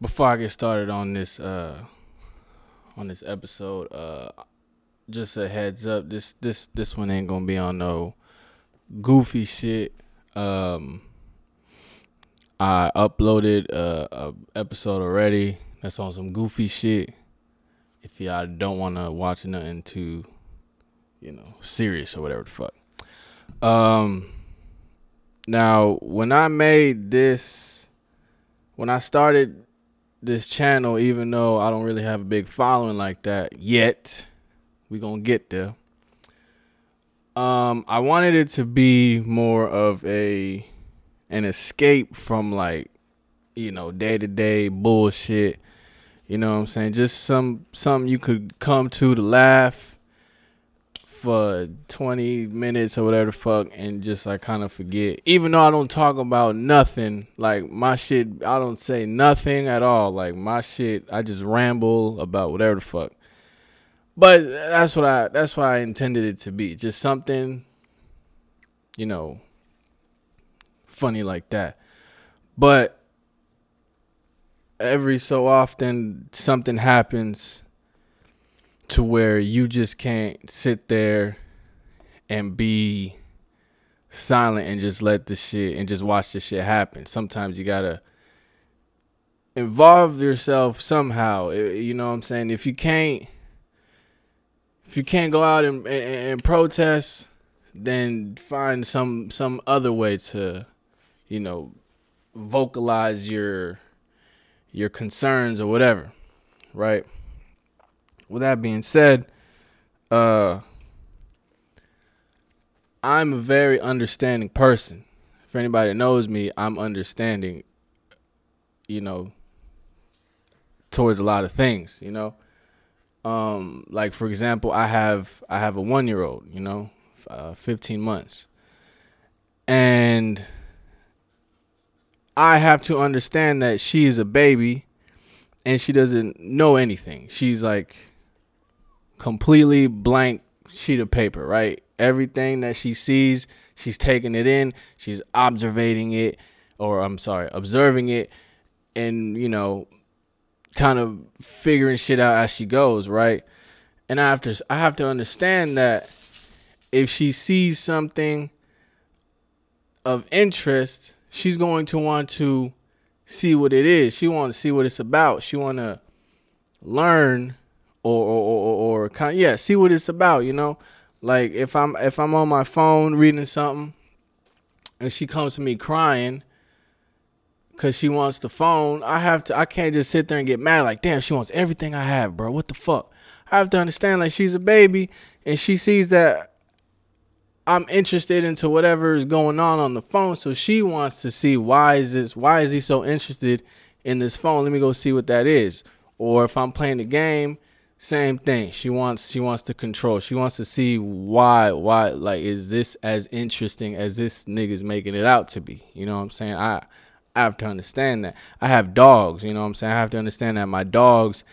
before I get started on this uh on this episode, uh just a heads up, this this this one ain't gonna be on no goofy shit. Um I uploaded a, a episode already that's on some goofy shit. If y'all don't wanna watch nothing too, you know, serious or whatever the fuck. Um now when I made this when I started this channel, even though I don't really have a big following like that yet, we're gonna get there. Um, I wanted it to be more of a an escape from like, you know, day to day bullshit. You know what I'm saying? Just some something you could come to to laugh for 20 minutes or whatever the fuck and just like kind of forget. Even though I don't talk about nothing, like my shit, I don't say nothing at all. Like my shit, I just ramble about whatever the fuck. But that's what I that's what I intended it to be. Just something you know funny like that. But every so often something happens to where you just can't sit there and be silent and just let the shit and just watch the shit happen. Sometimes you gotta involve yourself somehow. You know what I'm saying? If you can't, if you can't go out and, and, and protest, then find some some other way to, you know, vocalize your your concerns or whatever, right? With that being said, uh, I'm a very understanding person. For anybody knows me, I'm understanding, you know, towards a lot of things, you know. Um, like for example, I have I have a one year old, you know, uh, 15 months, and I have to understand that she is a baby, and she doesn't know anything. She's like completely blank sheet of paper, right? Everything that she sees, she's taking it in, she's observing it, or I'm sorry, observing it, and you know, kind of figuring shit out as she goes, right? And I have to, I have to understand that if she sees something of interest, she's going to want to see what it is. She wants to see what it's about. She want to learn or or, or, or kind of, yeah, see what it's about, you know? Like if I'm if I'm on my phone reading something and she comes to me crying cuz she wants the phone, I have to I can't just sit there and get mad like, "Damn, she wants everything I have, bro. What the fuck?" I have to understand like she's a baby and she sees that I'm interested into whatever is going on on the phone, so she wants to see why is this why is he so interested in this phone? Let me go see what that is. Or if I'm playing the game same thing. She wants she wants to control. She wants to see why why like is this as interesting as this nigga's making it out to be. You know what I'm saying? I I have to understand that. I have dogs, you know what I'm saying? I have to understand that my dogs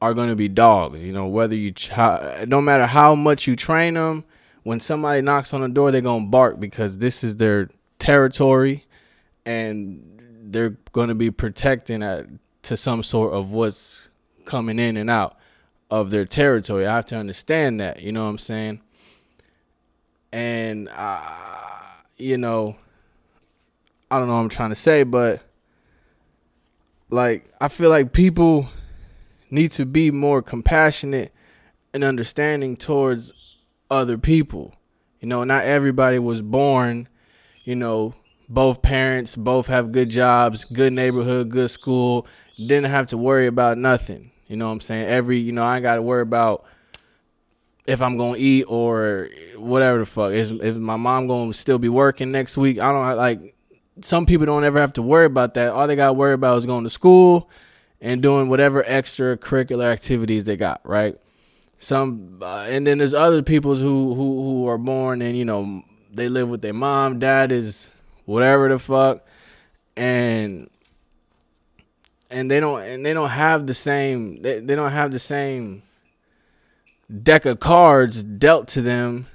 are going to be dogs, you know, whether you no matter how much you train them, when somebody knocks on the door, they're going to bark because this is their territory and they're going to be protecting at, to some sort of what's coming in and out of their territory. I have to understand that, you know what I'm saying? And uh, you know, I don't know what I'm trying to say, but like I feel like people need to be more compassionate and understanding towards other people. You know, not everybody was born, you know, both parents both have good jobs, good neighborhood, good school, didn't have to worry about nothing. You know what I'm saying? Every, you know, I ain't got to worry about if I'm gonna eat or whatever the fuck. Is if my mom gonna still be working next week? I don't like. Some people don't ever have to worry about that. All they got to worry about is going to school and doing whatever extracurricular activities they got. Right. Some uh, and then there's other people who who who are born and you know they live with their mom, dad is whatever the fuck, and and they don't and they don't have the same they, they don't have the same deck of cards dealt to them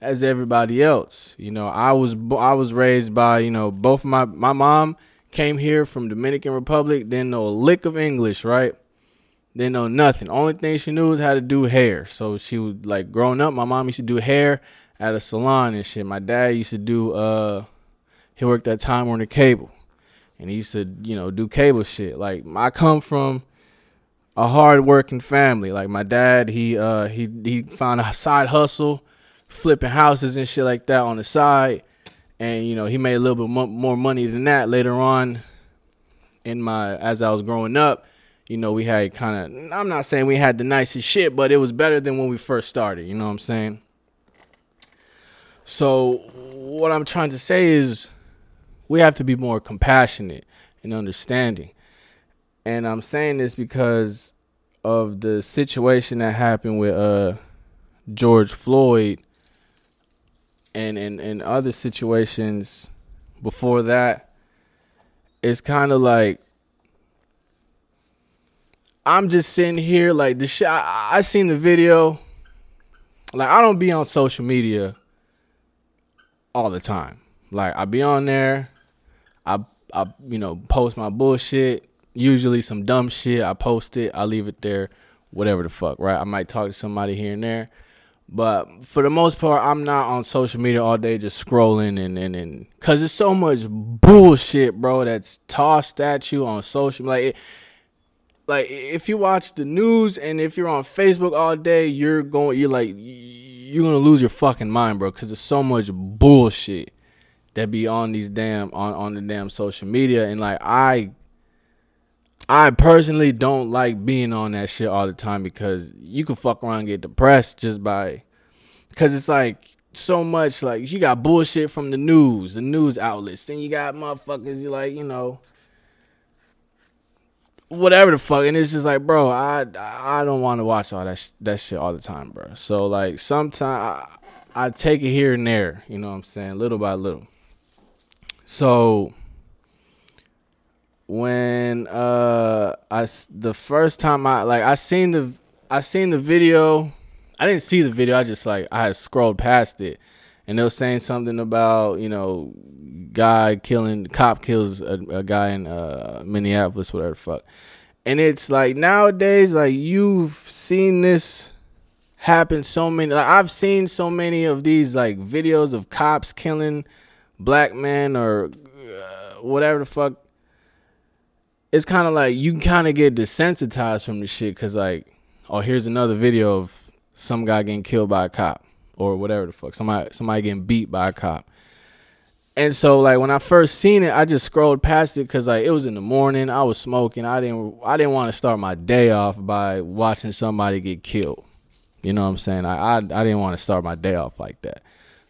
as everybody else. You know, I was I was raised by, you know, both my my mom Came here from Dominican Republic, didn't know a lick of English, right? Didn't know nothing. Only thing she knew was how to do hair. So she was like growing up, my mom used to do hair at a salon and shit. My dad used to do uh he worked at Time Warner Cable. And he used to, you know, do cable shit. Like I come from a hard working family. Like my dad, he uh he he found a side hustle, flipping houses and shit like that on the side and you know he made a little bit more money than that later on in my as I was growing up. You know, we had kind of I'm not saying we had the nicest shit, but it was better than when we first started, you know what I'm saying? So, what I'm trying to say is we have to be more compassionate and understanding. And I'm saying this because of the situation that happened with uh George Floyd and and and other situations before that it's kind of like I'm just sitting here like the shit. I, I seen the video. Like I don't be on social media all the time. Like I be on there. I I you know post my bullshit. Usually some dumb shit. I post it. I leave it there. Whatever the fuck, right? I might talk to somebody here and there. But for the most part, I'm not on social media all day just scrolling and and and cause it's so much bullshit, bro, that's tossed at you on social. Like, it, like if you watch the news and if you're on Facebook all day, you're going, you're like, you're gonna lose your fucking mind, bro, cause there's so much bullshit that be on these damn on on the damn social media, and like I I personally don't like being on that shit all the time because you can fuck around and get depressed just by because it's like so much like you got bullshit from the news, the news outlets. Then you got motherfuckers you like, you know, whatever the fuck. And it's just like, bro, I I don't want to watch all that sh- that shit all the time, bro. So like sometimes I, I take it here and there, you know what I'm saying, little by little. So when uh I the first time I like I seen the I seen the video. I didn't see the video. I just like I scrolled past it, and they were saying something about you know guy killing cop kills a, a guy in uh, Minneapolis, whatever the fuck. And it's like nowadays, like you've seen this happen so many. Like I've seen so many of these like videos of cops killing black men or uh, whatever the fuck it's kind of like you kind of get desensitized from the shit because like oh here's another video of some guy getting killed by a cop or whatever the fuck somebody somebody getting beat by a cop. And so like when i first seen it i just scrolled past it because like it was in the morning i was smoking i didn't i didn't want to start my day off by watching somebody get killed. You know what i'm saying? I i, I didn't want to start my day off like that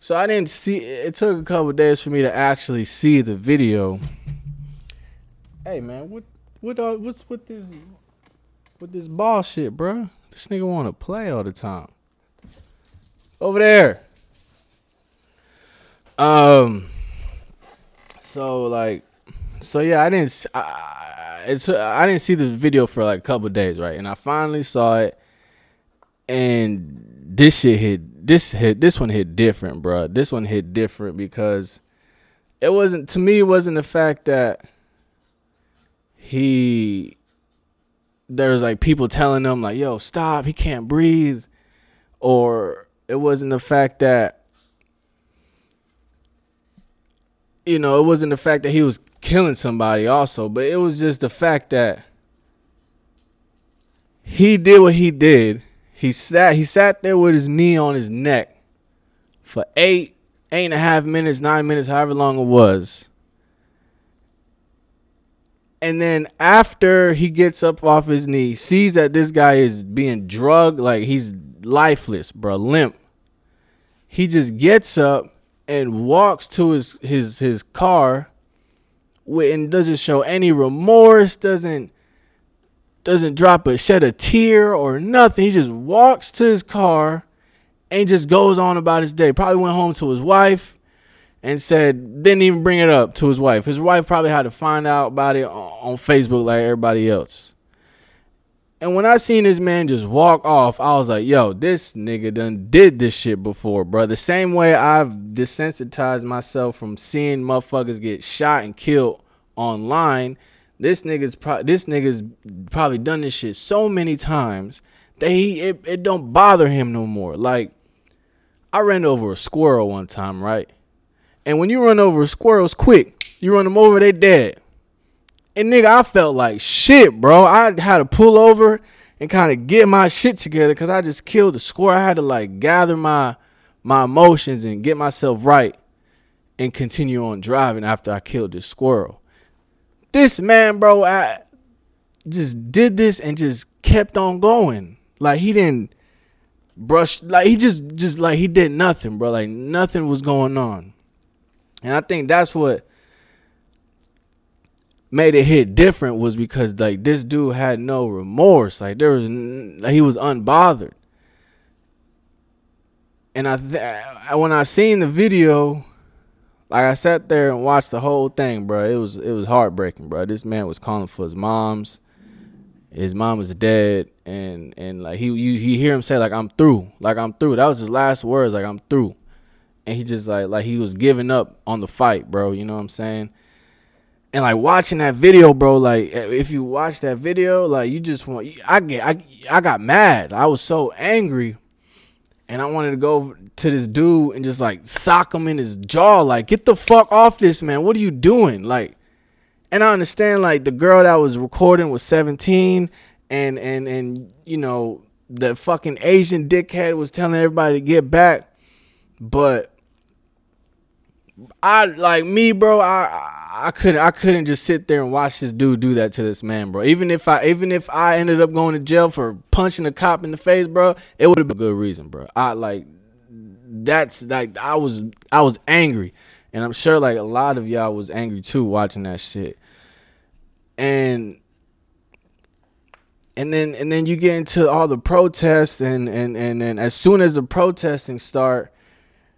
so i didn't see it took a couple days for me to actually see the video hey man what what uh, what's with this with this ball shit, bro? This nigga want to play all the time. Over there. Um. So like, so yeah, I didn't. I, it's I didn't see the video for like a couple days, right? And I finally saw it, and this shit hit. This hit. This one hit different, bro. This one hit different because it wasn't to me. It wasn't the fact that he there's like people telling him like yo stop he can't breathe or it wasn't the fact that you know it wasn't the fact that he was killing somebody also but it was just the fact that he did what he did he sat he sat there with his knee on his neck for eight eight and a half minutes nine minutes however long it was and then after he gets up off his knee, sees that this guy is being drugged, like he's lifeless, bro, limp. He just gets up and walks to his his his car and doesn't show any remorse, doesn't doesn't drop a shed a tear or nothing. He just walks to his car and just goes on about his day. Probably went home to his wife and said didn't even bring it up to his wife. His wife probably had to find out about it on Facebook like everybody else. And when I seen this man just walk off, I was like, yo, this nigga done did this shit before, bro. The same way I've desensitized myself from seeing motherfuckers get shot and killed online. This nigga's pro- this nigga's probably done this shit so many times that he it, it don't bother him no more. Like I ran over a squirrel one time, right? And when you run over squirrels quick, you run them over, they dead. And nigga, I felt like shit, bro. I had to pull over and kind of get my shit together because I just killed a squirrel. I had to like gather my my emotions and get myself right and continue on driving after I killed this squirrel. This man, bro, I just did this and just kept on going. Like he didn't brush like he just just like he did nothing, bro. Like nothing was going on. And I think that's what made it hit different was because like this dude had no remorse. Like there was like, he was unbothered. And I th- when I seen the video like I sat there and watched the whole thing, bro. It was it was heartbreaking, bro. This man was calling for his mom's. His mom was dead, and and like he you, you hear him say like I'm through, like I'm through. That was his last words, like I'm through, and he just like like he was giving up on the fight, bro. You know what I'm saying? And like watching that video, bro. Like eh, if you watch that video, like you just want I get I I got mad. I was so angry and I wanted to go to this dude and just like sock him in his jaw, like, get the fuck off this man. What are you doing? Like, and I understand like the girl that was recording was 17 and and and you know, the fucking Asian dickhead was telling everybody to get back. But I like me, bro, I I couldn't I couldn't just sit there and watch this dude do that to this man, bro. Even if I even if I ended up going to jail for punching a cop in the face, bro, it would have been a good reason, bro. I like that's like I was I was angry. And I'm sure like a lot of y'all was angry too watching that shit. And and then and then you get into all the protests and and and then as soon as the protesting start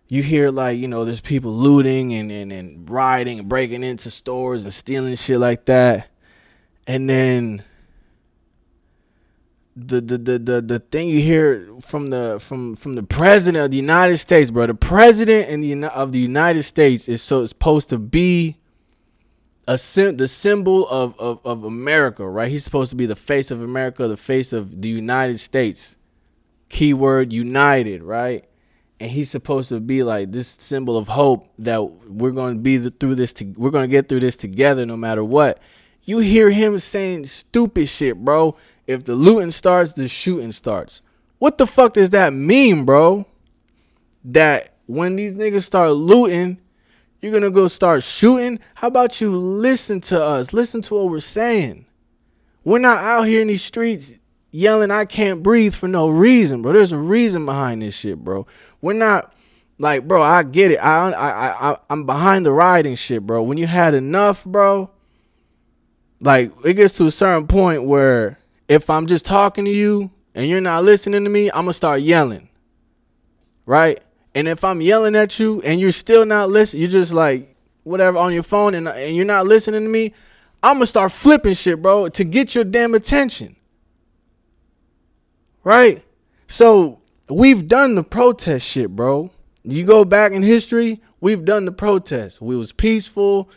you hear like you know there's people looting and, and and rioting and breaking into stores and stealing shit like that. And then the the the the, the thing you hear from the from from the president of the United States bro the president in the of the United States is so supposed to be a sim- the symbol of, of of America right? He's supposed to be the face of America the face of the United States. Keyword united right and he's supposed to be like this symbol of hope that we're going to be through this to, we're going to get through this together no matter what. You hear him saying stupid shit bro. If the looting starts the shooting starts. What the fuck does that mean bro? That when these niggas start looting you're going to go start shooting? How about you listen to us? Listen to what we're saying. We're not out here in these streets yelling I can't breathe for no reason, bro. There's a reason behind this shit, bro. We're not like, bro, I get it. I I I I'm behind the riding shit, bro. When you had enough, bro, like it gets to a certain point where if I'm just talking to you and you're not listening to me, I'm gonna start yelling. Right? And if I'm yelling at you and you're still not listening, you're just like whatever on your phone and, and you're not listening to me, I'm gonna start flipping shit, bro, to get your damn attention. Right? So we've done the protest shit, bro. You go back in history, we've done the protest. We was peaceful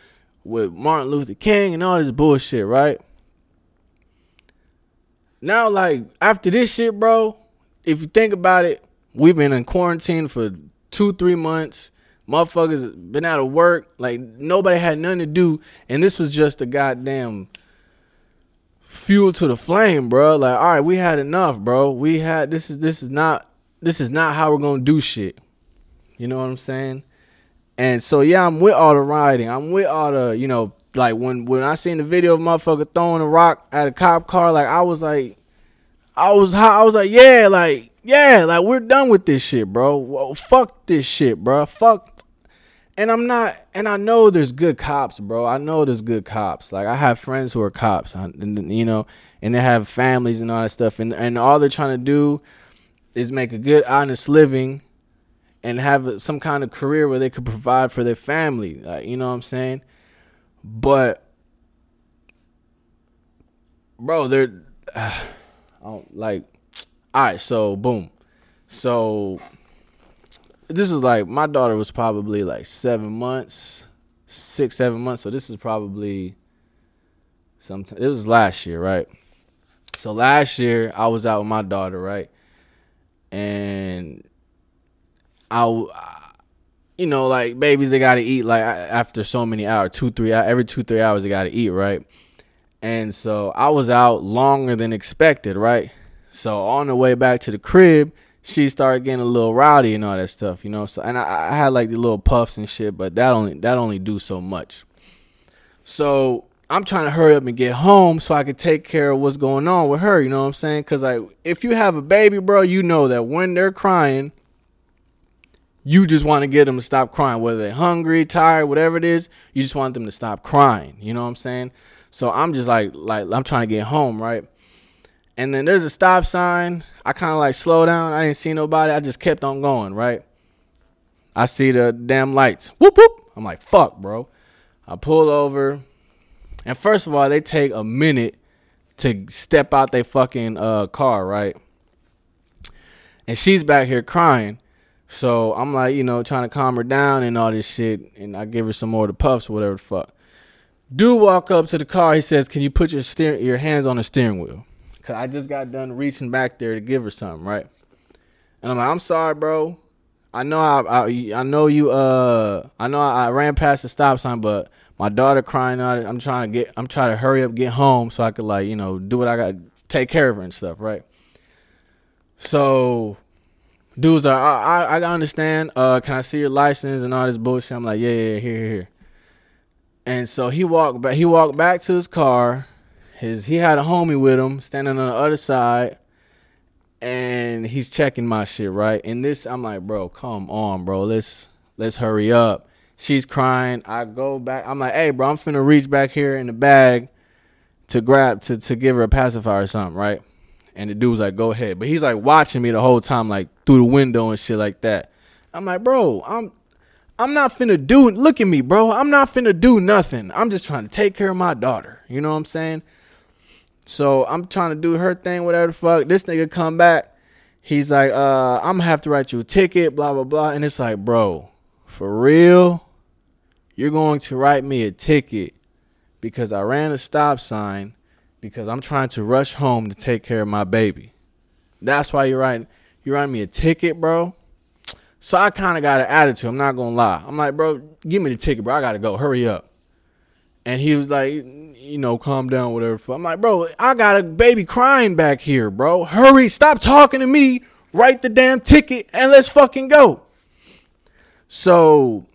with Martin Luther King and all this bullshit, right? Now, like after this shit, bro, if you think about it, we've been in quarantine for two, three months. Motherfuckers been out of work. Like nobody had nothing to do, and this was just a goddamn fuel to the flame, bro. Like, all right, we had enough, bro. We had this is this is not this is not how we're gonna do shit. You know what I'm saying? And so yeah, I'm with all the riding. I'm with all the, you know, like when when I seen the video of motherfucker throwing a rock at a cop car, like I was like, I was I was like, yeah, like yeah, like we're done with this shit, bro. Well, fuck this shit, bro. Fuck. And I'm not, and I know there's good cops, bro. I know there's good cops. Like I have friends who are cops, and you know, and they have families and all that stuff, and and all they're trying to do is make a good, honest living and have some kind of career where they could provide for their family. Like, you know what I'm saying? But, bro, they're uh, like, all right. So, boom. So, this is like my daughter was probably like seven months, six, seven months. So this is probably Sometime it was last year, right? So last year I was out with my daughter, right? And I, you know, like babies, they gotta eat like after so many hours, two, three, every two, three hours, they gotta eat, right? And so I was out longer than expected, right? So on the way back to the crib, she started getting a little rowdy and all that stuff, you know. So and I, I had like the little puffs and shit, but that only that only do so much. So I'm trying to hurry up and get home so I can take care of what's going on with her. You know what I'm saying? Because like, if you have a baby, bro, you know that when they're crying, you just want to get them to stop crying, whether they're hungry, tired, whatever it is. You just want them to stop crying. You know what I'm saying? So I'm just like, like I'm trying to get home, right? And then there's a stop sign. I kind of like slow down. I didn't see nobody. I just kept on going, right? I see the damn lights. Whoop whoop. I'm like, fuck, bro. I pull over and first of all, they take a minute to step out their fucking uh, car, right? And she's back here crying. So I'm like, you know, trying to calm her down and all this shit. And I give her some more of the puffs whatever the fuck. Dude walk up to the car. He says, "Can you put your steer your hands on the steering wheel?" Cause I just got done reaching back there to give her something, right? And I'm like, "I'm sorry, bro. I know I I, I know you uh I know I, I ran past the stop sign, but my daughter crying out. I'm trying to get. I'm trying to hurry up, get home, so I could like you know do what I got, take care of her and stuff, right? So, dudes are. I I, I understand. Uh, can I see your license and all this bullshit? I'm like, yeah, yeah, yeah, here, here. And so he walked back. He walked back to his car. His he had a homie with him standing on the other side, and he's checking my shit right. And this, I'm like, bro, come on, bro. Let's let's hurry up. She's crying. I go back. I'm like, hey, bro, I'm finna reach back here in the bag to grab to to give her a pacifier or something, right? And the dude's like, go ahead. But he's like watching me the whole time, like through the window and shit like that. I'm like, bro, I'm I'm not finna do look at me, bro. I'm not finna do nothing. I'm just trying to take care of my daughter. You know what I'm saying? So I'm trying to do her thing, whatever the fuck. This nigga come back. He's like, uh, I'm gonna have to write you a ticket, blah blah blah. And it's like, bro, for real? You're going to write me a ticket because I ran a stop sign because I'm trying to rush home to take care of my baby. That's why you're writing you writing me a ticket, bro. So I kind of got an attitude. I'm not gonna lie. I'm like, bro, give me the ticket, bro. I gotta go. Hurry up. And he was like, you know, calm down, whatever. I'm like, bro, I got a baby crying back here, bro. Hurry, stop talking to me. Write the damn ticket and let's fucking go. So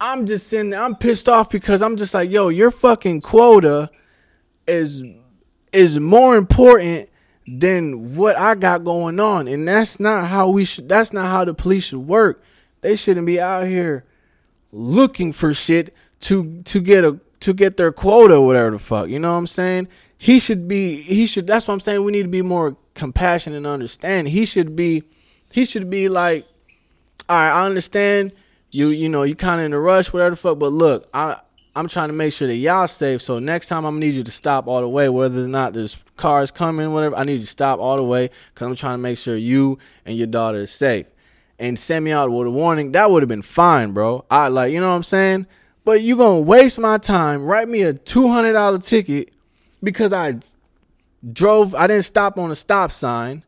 I'm just sitting there, I'm pissed off because I'm just like, yo, your fucking quota is is more important than what I got going on. And that's not how we should that's not how the police should work. They shouldn't be out here looking for shit to to get a to get their quota whatever the fuck. You know what I'm saying? He should be he should that's what I'm saying. We need to be more compassionate and understand. He should be he should be like, all right, I understand you you know you kind of in a rush, whatever the fuck. But look, I I'm trying to make sure that y'all safe. So next time I'm gonna need you to stop all the way, whether or not there's cars coming, whatever. I need you to stop all the way because I'm trying to make sure you and your daughter is safe. And send me out with a warning. That would have been fine, bro. I like you know what I'm saying. But you gonna waste my time. Write me a two hundred dollar ticket because I drove. I didn't stop on a stop sign.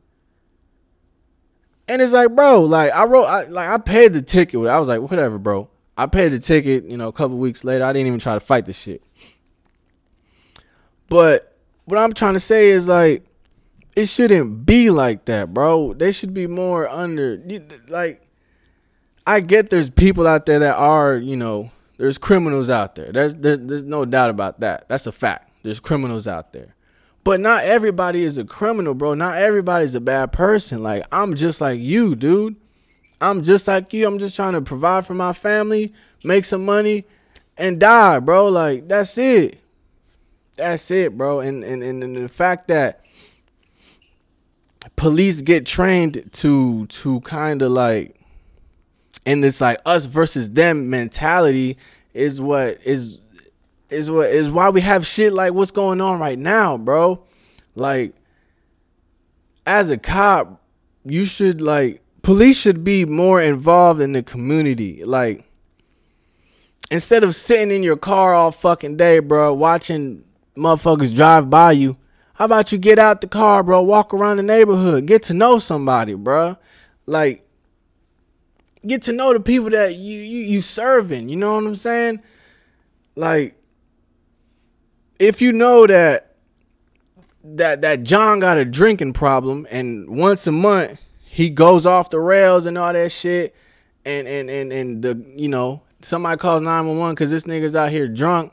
And it's like, bro, like I wrote, I, like I paid the ticket. I was like, whatever, bro. I paid the ticket. You know, a couple weeks later, I didn't even try to fight the shit. But what I'm trying to say is like, it shouldn't be like that, bro. They should be more under, like. I get there's people out there that are, you know, there's criminals out there. There's, there's there's no doubt about that. That's a fact. There's criminals out there. But not everybody is a criminal, bro. Not everybody's a bad person. Like I'm just like you, dude. I'm just like you. I'm just trying to provide for my family, make some money, and die, bro. Like that's it. That's it, bro. And and and, the fact that police get trained to to kind of like in this like us versus them mentality is what is is what is why we have shit like what's going on right now, bro. Like as a cop, you should like police should be more involved in the community. Like instead of sitting in your car all fucking day, bro, watching motherfuckers drive by you, how about you get out the car, bro, walk around the neighborhood, get to know somebody, bro. Like get to know the people that you you, you serving, you know what I'm saying? Like if you know that that that John got a drinking problem and once a month he goes off the rails and all that shit and and and and the you know somebody calls 911 because this nigga's out here drunk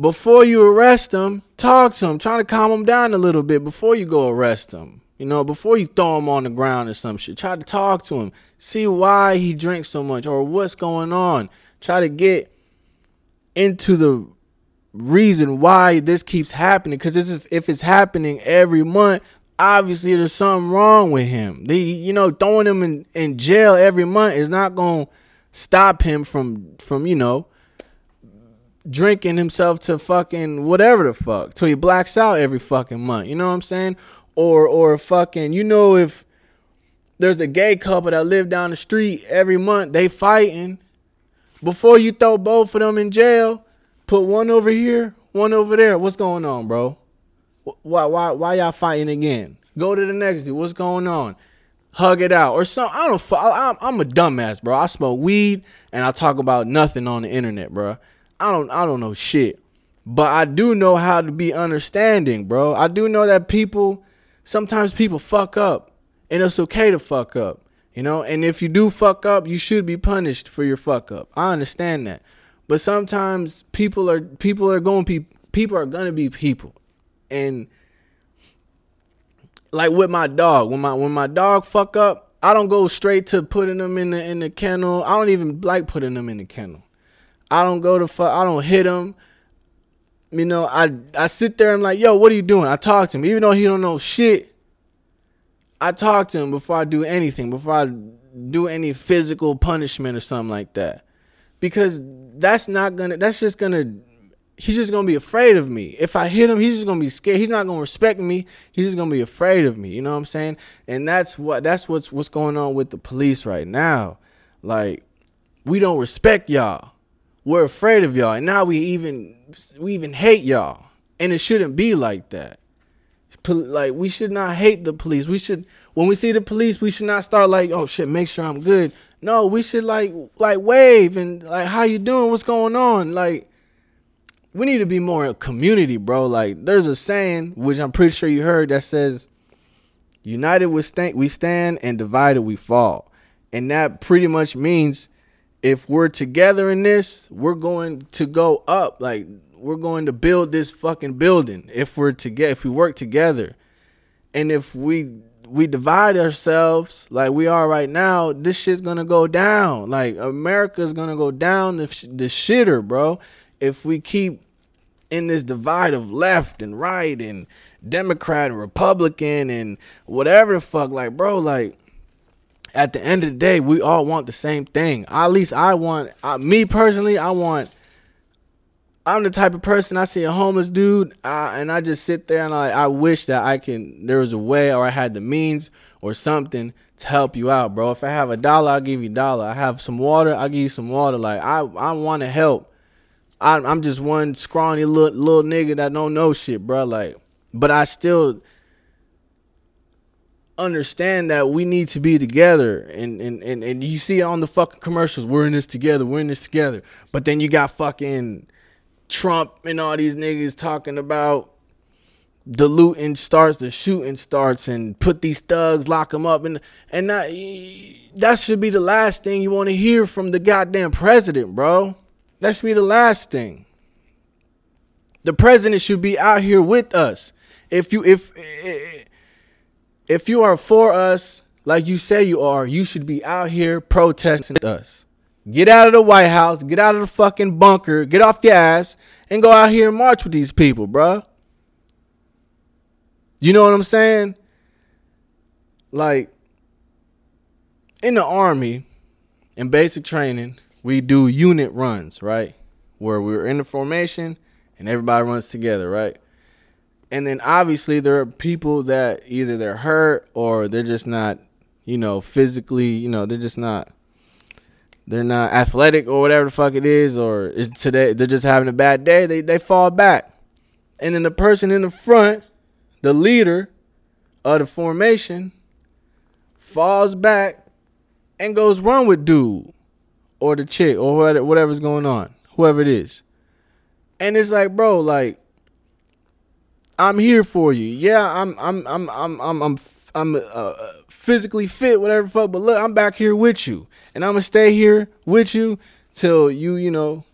before you arrest him talk to him try to calm him down a little bit before you go arrest him you know before you throw him on the ground or some shit try to talk to him see why he drinks so much or what's going on. Try to get into the reason why this keeps happening. Because if it's happening every month obviously there's something wrong with him. The you know throwing him in, in jail every month is not to stop him from from you know drinking himself to fucking whatever the fuck till he blacks out every fucking month. You know what i'm saying? Or or fucking you know if there's a gay couple that live down the street every month they fighting before you throw both of them in jail Put one over here, one over there. What's going on, bro? Why why why y'all fighting again? Go to the next dude. What's going on? Hug it out or something. I don't. I'm I'm a dumbass, bro. I smoke weed and I talk about nothing on the internet, bro. I don't I don't know shit, but I do know how to be understanding, bro. I do know that people sometimes people fuck up, and it's okay to fuck up, you know. And if you do fuck up, you should be punished for your fuck up. I understand that. But sometimes people are people are going be people are gonna be people, and like with my dog, when my when my dog fuck up, I don't go straight to putting them in the in the kennel. I don't even like putting them in the kennel. I don't go to fuck. I don't hit him. You know, I I sit there and I'm like, yo, what are you doing? I talk to him, even though he don't know shit. I talk to him before I do anything, before I do any physical punishment or something like that because that's not gonna that's just gonna he's just gonna be afraid of me. If I hit him, he's just gonna be scared. He's not gonna respect me. He's just gonna be afraid of me. You know what I'm saying? And that's what that's what's what's going on with the police right now. Like we don't respect y'all. We're afraid of y'all, and now we even we even hate y'all. And it shouldn't be like that. Like we should not hate the police. We should when we see the police, we should not start like, oh shit, make sure I'm good. No, we should like like wave and like how you doing? What's going on? Like we need to be more a community, bro. Like there's a saying which I'm pretty sure you heard that says united we stand we stand and divided we fall. And that pretty much means if we're together in this, we're going to go up. Like we're going to build this fucking building if we're together if we work together. And if we we divide ourselves like we are right now, this shit's gonna go down. Like America's gonna go down the the shitter, bro. If we keep in this divide of left and right and Democrat and Republican and whatever the fuck, like bro, like at the end of the day, we all want the same thing. At least I want, uh, me personally, I want I'm the type of person I see a homeless dude and I just sit there and I, I wish that I can there was a way or I had the means or something to help you out, bro. If I have a dollar, I'll give you a dollar. I have some water, I'll give you some water. Like I I want to help. I, I'm just one scrawny little little nigga that don't know shit, bro. Like, but I still understand that we need to be together and, and, and, and you see on the fucking commercials, we're in this together, we're in this together. But then you got fucking Trump and all these niggas talking about the looting starts, the shooting starts, and put these thugs, lock them up, and and that that should be the last thing you want to hear from the goddamn president, bro. That should be the last thing. The president should be out here with us. If you if if you are for us, like you say you are, you should be out here protesting us. Get out of the White House, get out of the fucking bunker, get off your ass, and go out here and march with these people, bruh. You know what I'm saying? Like, in the Army, in basic training, we do unit runs, right? Where we're in the formation and everybody runs together, right? And then obviously there are people that either they're hurt or they're just not, you know, physically, you know, they're just not they're not athletic or whatever the fuck it is, or today they're just having a bad day, they they fall back. And then the person in the front, the leader of the formation, falls back and goes run with dude or the chick or whatever's going on, whoever it is. And it's like, bro, like I'm here for you. Yeah, I'm I'm I'm I'm I'm I'm I'm uh, physically fit, whatever fuck. But look, I'm back here with you, and I'm gonna stay here with you till you, you know,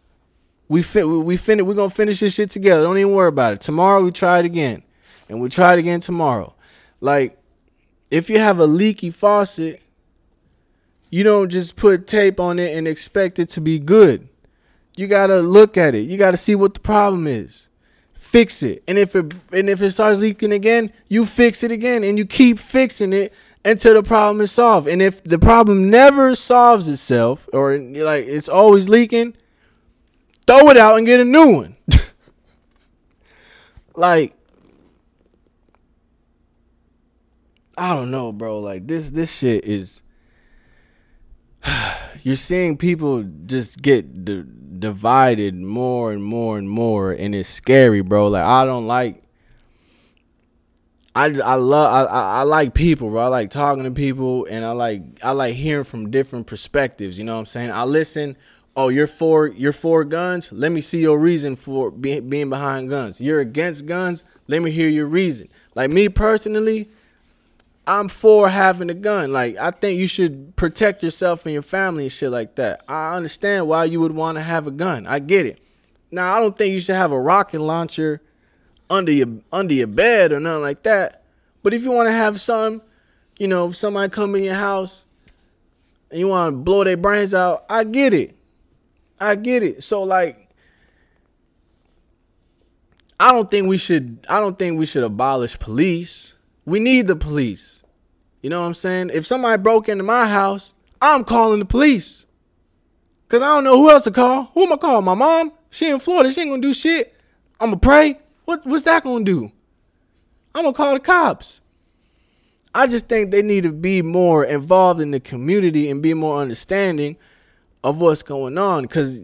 we fit. We, we finish. We're gonna finish this shit together. Don't even worry about it. Tomorrow we try it again, and we try it again tomorrow. Like, if you have a leaky faucet, you don't just put tape on it and expect it to be good. You gotta look at it. You gotta see what the problem is fix it. And if it and if it starts leaking again, you fix it again and you keep fixing it until the problem is solved. And if the problem never solves itself or like it's always leaking, throw it out and get a new one. like I don't know, bro. Like this this shit is you're seeing people just get the divided more and more and more, and it's scary, bro. Like I don't like. I just, I love I, I like people, bro. I like talking to people, and I like I like hearing from different perspectives. You know what I'm saying? I listen. Oh, you're for you're for guns. Let me see your reason for be, being behind guns. You're against guns. Let me hear your reason. Like me personally, I'm for having a gun. Like I think you should protect yourself and your family and shit like that. I understand why you would want to have a gun. I get it. Now I don't think you should have a rocket launcher under your under your bed or nothing like that. But if you want to have some, you know, somebody come in your house and you want to blow their brains out, I get it. I get it. So like I don't think we should I don't think we should abolish police. We need the police. You know what I'm saying? If somebody broke into my house, I'm calling the police. Cause I don't know who else to call. Who am I calling? My mom? She in Florida. She ain't gonna do shit. I'ma pray. What what's that gonna do? I'm gonna call the cops. I just think they need to be more involved in the community and be more understanding of what's going on. Cause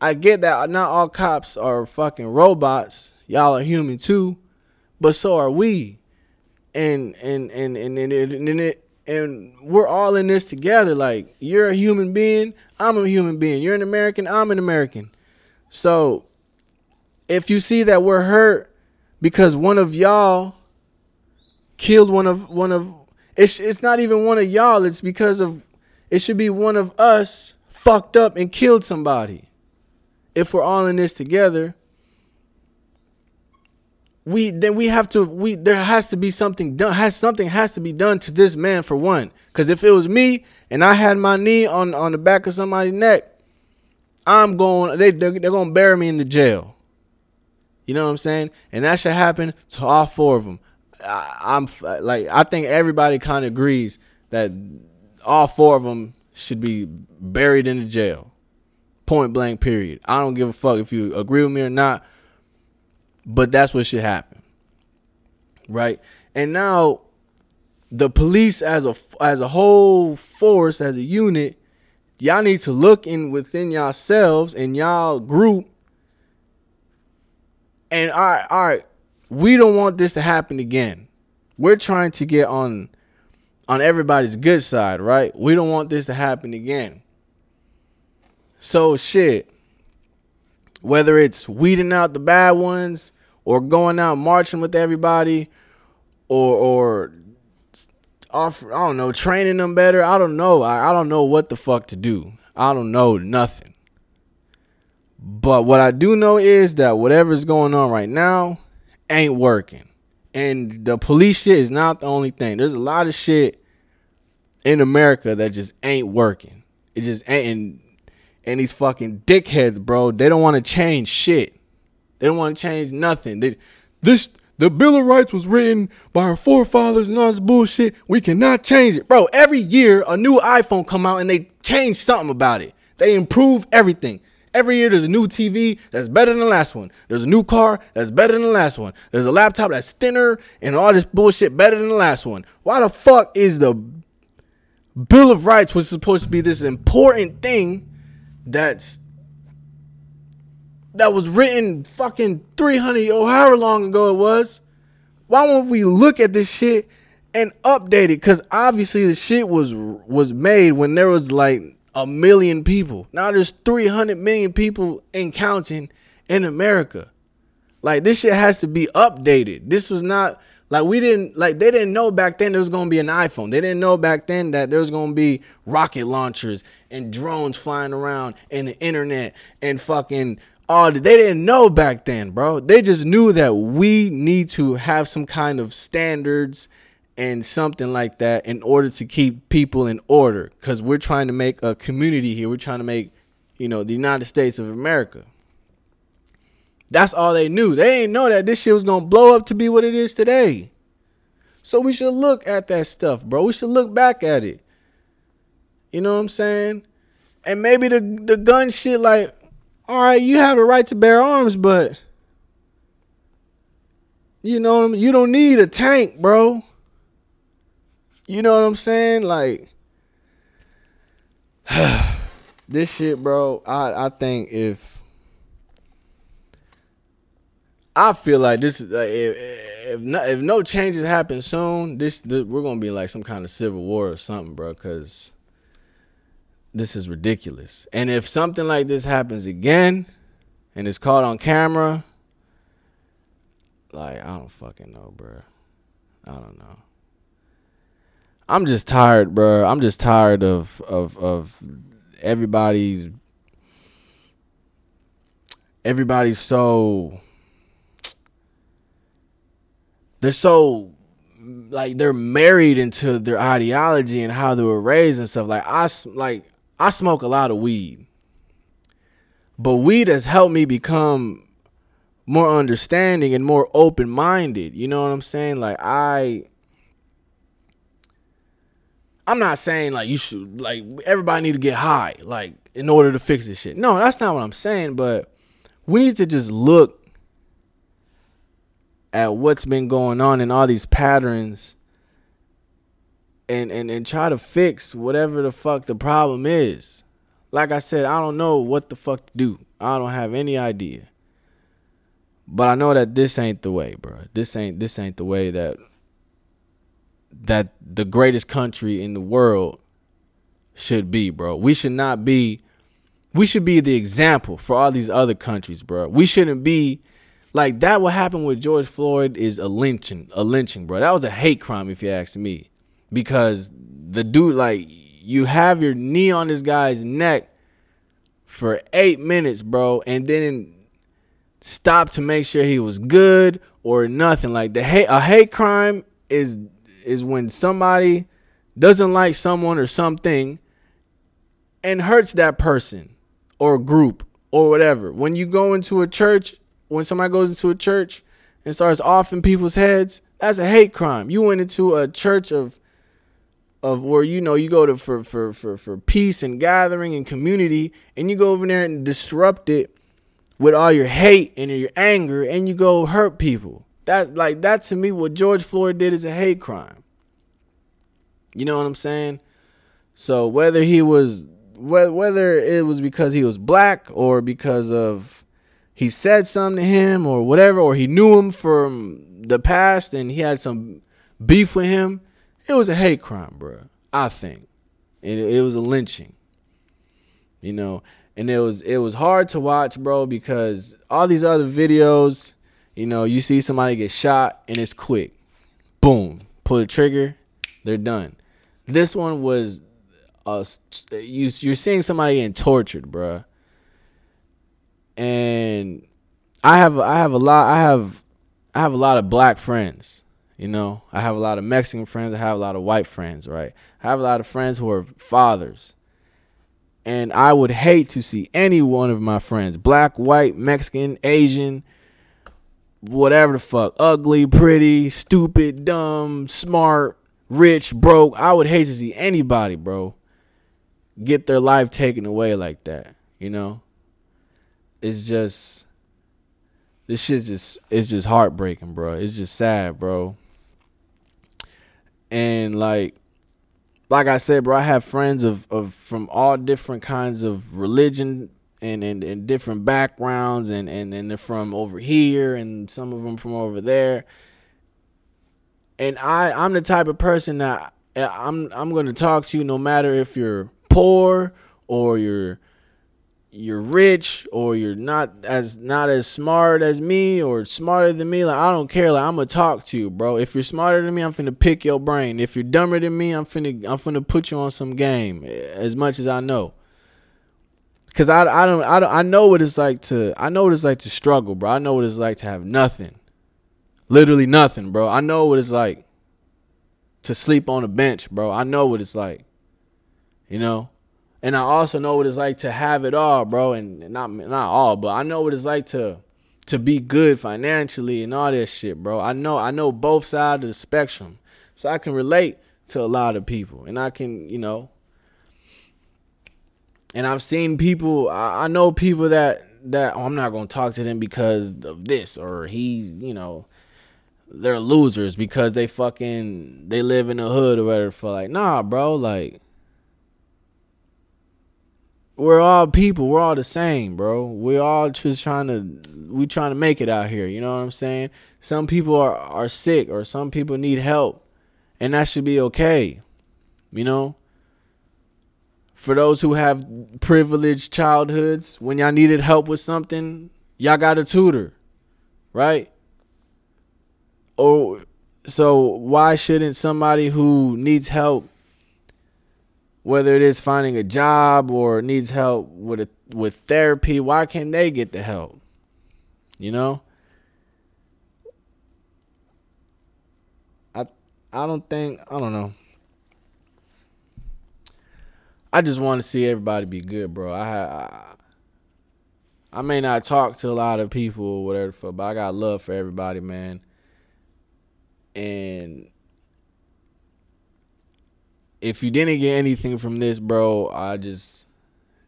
I get that not all cops are fucking robots. Y'all are human too, but so are we and and and and and, and, and, it, and we're all in this together. Like you're a human being, I'm a human being. You're an American, I'm an American. So if you see that we're hurt because one of y'all killed one of one of it's it's not even one of y'all. It's because of it should be one of us fucked up and killed somebody. If we're all in this together, we then we have to we there has to be something done has something has to be done to this man for one. Because if it was me and i had my knee on on the back of somebody's neck i'm going they they're, they're gonna bury me in the jail. You know what i'm saying? And that should happen to all four of them I, i'm like i think everybody kind of agrees that all four of them should be buried in the jail. Point blank period. I don't give a fuck if you agree with me or not but that's what should happen. Right? And now the police as a as a whole force, as a unit, y'all need to look in within yourselves and y'all group. And all right, all right, we don't want this to happen again. We're trying to get on on everybody's good side, right? We don't want this to happen again. So shit. Whether it's weeding out the bad ones, or going out marching with everybody or or off I don't know, training them better. I don't know. I, I don't know what the fuck to do. I don't know nothing. But what I do know is that whatever's going on right now ain't working. And the police shit is not the only thing. There's a lot of shit in America that just ain't working. It just ain't and, and these fucking dickheads, bro, they don't want to change shit. They don't want to change nothing. They, this the Bill of Rights was written by our forefathers and all this bullshit. We cannot change it. Bro, every year a new iPhone come out and they change something about it. They improve everything. Every year there's a new TV that's better than the last one. There's a new car that's better than the last one. There's a laptop that's thinner and all this bullshit better than the last one. Why the fuck is the Bill of Rights was supposed to be this important thing that's that was written fucking 300 or however long ago it was. Why won't we look at this shit and update it? Cause obviously the shit was was made when there was like a million people. Now there's 300 million people in counting in America. Like this shit has to be updated. This was not like we didn't like they didn't know back then there was gonna be an iPhone. They didn't know back then that there was gonna be rocket launchers and drones flying around and the internet and fucking all they didn't know back then, bro. They just knew that we need to have some kind of standards and something like that in order to keep people in order. Cause we're trying to make a community here. We're trying to make, you know, the United States of America. That's all they knew. They didn't know that this shit was gonna blow up to be what it is today. So we should look at that stuff, bro. We should look back at it. You know what I'm saying? And maybe the the gun shit, like, all right, you have a right to bear arms, but you know you don't need a tank, bro. You know what I'm saying? Like this shit, bro. I I think if I feel like this is like if if no, if no changes happen soon, this, this we're gonna be like some kind of civil war or something, bro. Because this is ridiculous. And if something like this happens again, and it's caught on camera, like I don't fucking know, bro. I don't know. I'm just tired, bro. I'm just tired of of of everybody's everybody's so they're so like they're married into their ideology and how they were raised and stuff. Like I like I smoke a lot of weed, but weed has helped me become more understanding and more open minded. You know what I'm saying? Like I. I'm not saying like you should like everybody need to get high like in order to fix this shit. No, that's not what I'm saying, but we need to just look at what's been going on and all these patterns and, and, and try to fix whatever the fuck the problem is. Like I said, I don't know what the fuck to do. I don't have any idea. But I know that this ain't the way, bro. This ain't this ain't the way that that the greatest country in the world should be, bro. We should not be we should be the example for all these other countries, bro. We shouldn't be like that what happened with George Floyd is a lynching, a lynching, bro. That was a hate crime if you ask me. Because the dude like you have your knee on this guy's neck for 8 minutes, bro, and then stop to make sure he was good or nothing. Like the hate a hate crime is is when somebody doesn't like someone or something and hurts that person or group or whatever. When you go into a church when somebody goes into a church and starts offing people's heads, that's a hate crime. You went into a church of of where you know you go to for for for for peace and gathering and community and you go over there and disrupt it with all your hate and your anger and you go hurt people. That like that to me what George Floyd did is a hate crime. You know what I'm saying? So whether he was whether it was because he was black or because of he said something to him or whatever, or he knew him from the past and he had some beef with him, it was a hate crime, bro. I think, and it, it was a lynching. You know, and it was it was hard to watch, bro, because all these other videos, you know, you see somebody get shot and it's quick, boom, pull the trigger, they're done. This one was, uh, you you're seeing somebody getting tortured, bro and I have I have a lot I have I have a lot of black friends. You know, I have a lot of Mexican friends. I have a lot of white friends. Right, I have a lot of friends who are fathers, and I would hate to see any one of my friends, black, white, Mexican, Asian, whatever the fuck, ugly, pretty, stupid, dumb, smart, rich, broke. I would hate to see anybody, bro, get their life taken away like that. You know, it's just this shit just it's just heartbreaking, bro. It's just sad, bro. And like like I said, bro, I have friends of, of from all different kinds of religion and, and, and different backgrounds and, and, and they're from over here and some of them from over there. And I, I'm the type of person that eh, I'm I'm gonna talk to you no matter if you're poor or you're you're rich or you're not as not as smart as me or smarter than me, like I don't care. Like I'm gonna talk to you, bro. If you're smarter than me, I'm finna pick your brain. If you're dumber than me, I'm finna I'm finna put you on some game eh, as much as I know. Cause I, I don't I don't I know what it's like to I know what it's like to struggle, bro. I know what it's like to have nothing. Literally nothing, bro. I know what it's like to sleep on a bench, bro. I know what it's like. You know? And I also know what it's like to have it all, bro, and not not all, but I know what it's like to to be good financially and all that shit, bro. I know I know both sides of the spectrum. So I can relate to a lot of people and I can, you know, and I've seen people I, I know people that that oh, I'm not to talk to them because of this or he's, you know, they're losers because they fucking they live in the hood or whatever for like, nah, bro, like we're all people. We're all the same, bro. We're all just trying to we trying to make it out here. You know what I'm saying? Some people are are sick or some people need help, and that should be okay. You know. For those who have privileged childhoods, when y'all needed help with something, y'all got a tutor, right? Or so why shouldn't somebody who needs help whether it is finding a job or needs help with a, with therapy, why can't they get the help? You know? I I don't think I don't know. I just want to see everybody be good, bro. I, I I may not talk to a lot of people or whatever, but I got love for everybody, man. And if you didn't get anything from this, bro, I just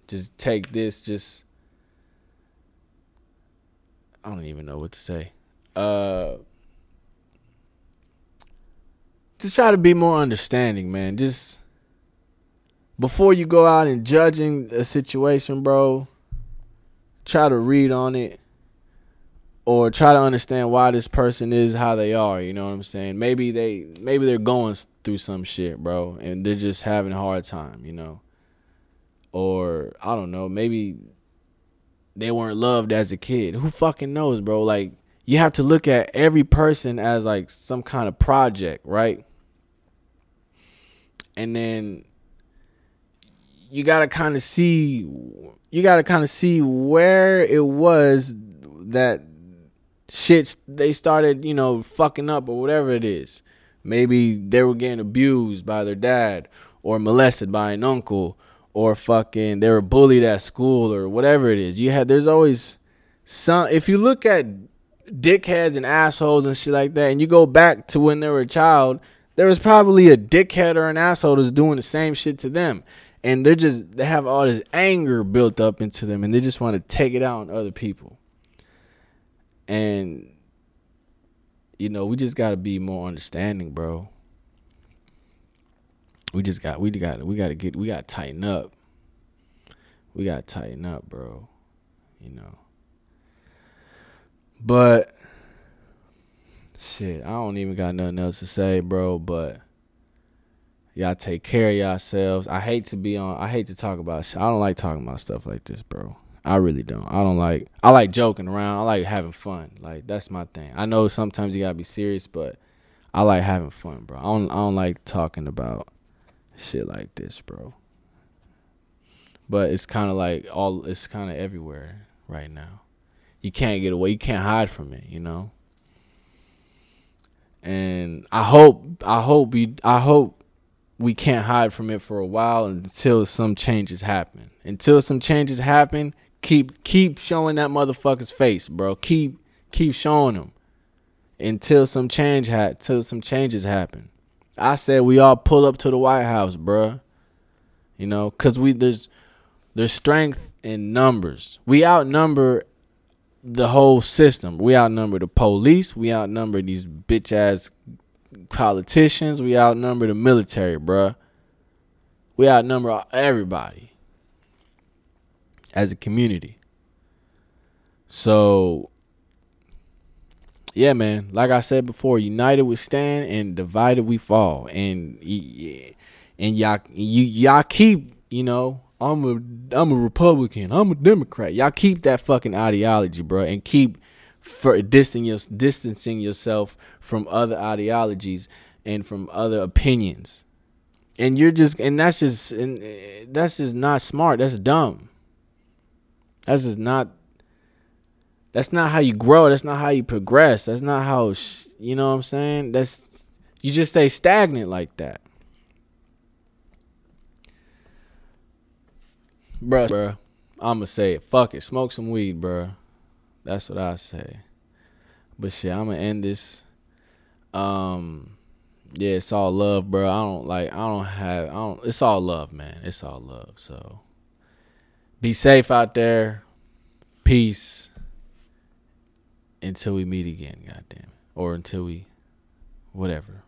just take this just I don't even know what to say. Uh just try to be more understanding, man. Just before you go out and judging a situation, bro, try to read on it or try to understand why this person is how they are, you know what I'm saying? Maybe they maybe they're going through some shit, bro, and they're just having a hard time, you know. Or I don't know, maybe they weren't loved as a kid. Who fucking knows, bro? Like you have to look at every person as like some kind of project, right? And then you got to kind of see you got to kind of see where it was that shits they started, you know, fucking up or whatever it is. Maybe they were getting abused by their dad or molested by an uncle or fucking they were bullied at school or whatever it is. You had there's always some if you look at dickheads and assholes and shit like that and you go back to when they were a child, there was probably a dickhead or an asshole that's doing the same shit to them. And they're just they have all this anger built up into them and they just want to take it out on other people. And you know, we just gotta be more understanding, bro. We just got we got we gotta get we gotta tighten up. We gotta tighten up, bro. You know. But shit, I don't even got nothing else to say, bro. But y'all take care of yourselves. I hate to be on. I hate to talk about. I don't like talking about stuff like this, bro. I really don't. I don't like. I like joking around. I like having fun. Like that's my thing. I know sometimes you gotta be serious, but I like having fun, bro. I don't. I don't like talking about shit like this, bro. But it's kind of like all. It's kind of everywhere right now. You can't get away. You can't hide from it. You know. And I hope. I hope we. I hope we can't hide from it for a while until some changes happen. Until some changes happen, Keep keep showing that motherfucker's face, bro. Keep keep showing him until some change had till some changes happen. I said we all pull up to the White House, bro. You know, cause we there's there's strength in numbers. We outnumber the whole system. We outnumber the police. We outnumber these bitch ass politicians. We outnumber the military, bruh. We outnumber everybody as a community. So yeah, man. Like I said before, united we stand and divided we fall. And and y'all you y'all keep, you know, I'm a I'm a Republican. I'm a Democrat. Y'all keep that fucking ideology, bro, and keep for distancing your, distancing yourself from other ideologies and from other opinions. And you're just and that's just and eh, that's just not smart. That's dumb. That's just not that's not how you grow. That's not how you progress. That's not how you know what I'm saying? That's you just stay stagnant like that. Bruh, bruh. I'ma say it. Fuck it. Smoke some weed, bruh. That's what I say. But shit, I'ma end this. Um yeah, it's all love, bro. I don't like I don't have I don't it's all love, man. It's all love. So be safe out there. Peace until we meet again, goddamn. Or until we whatever.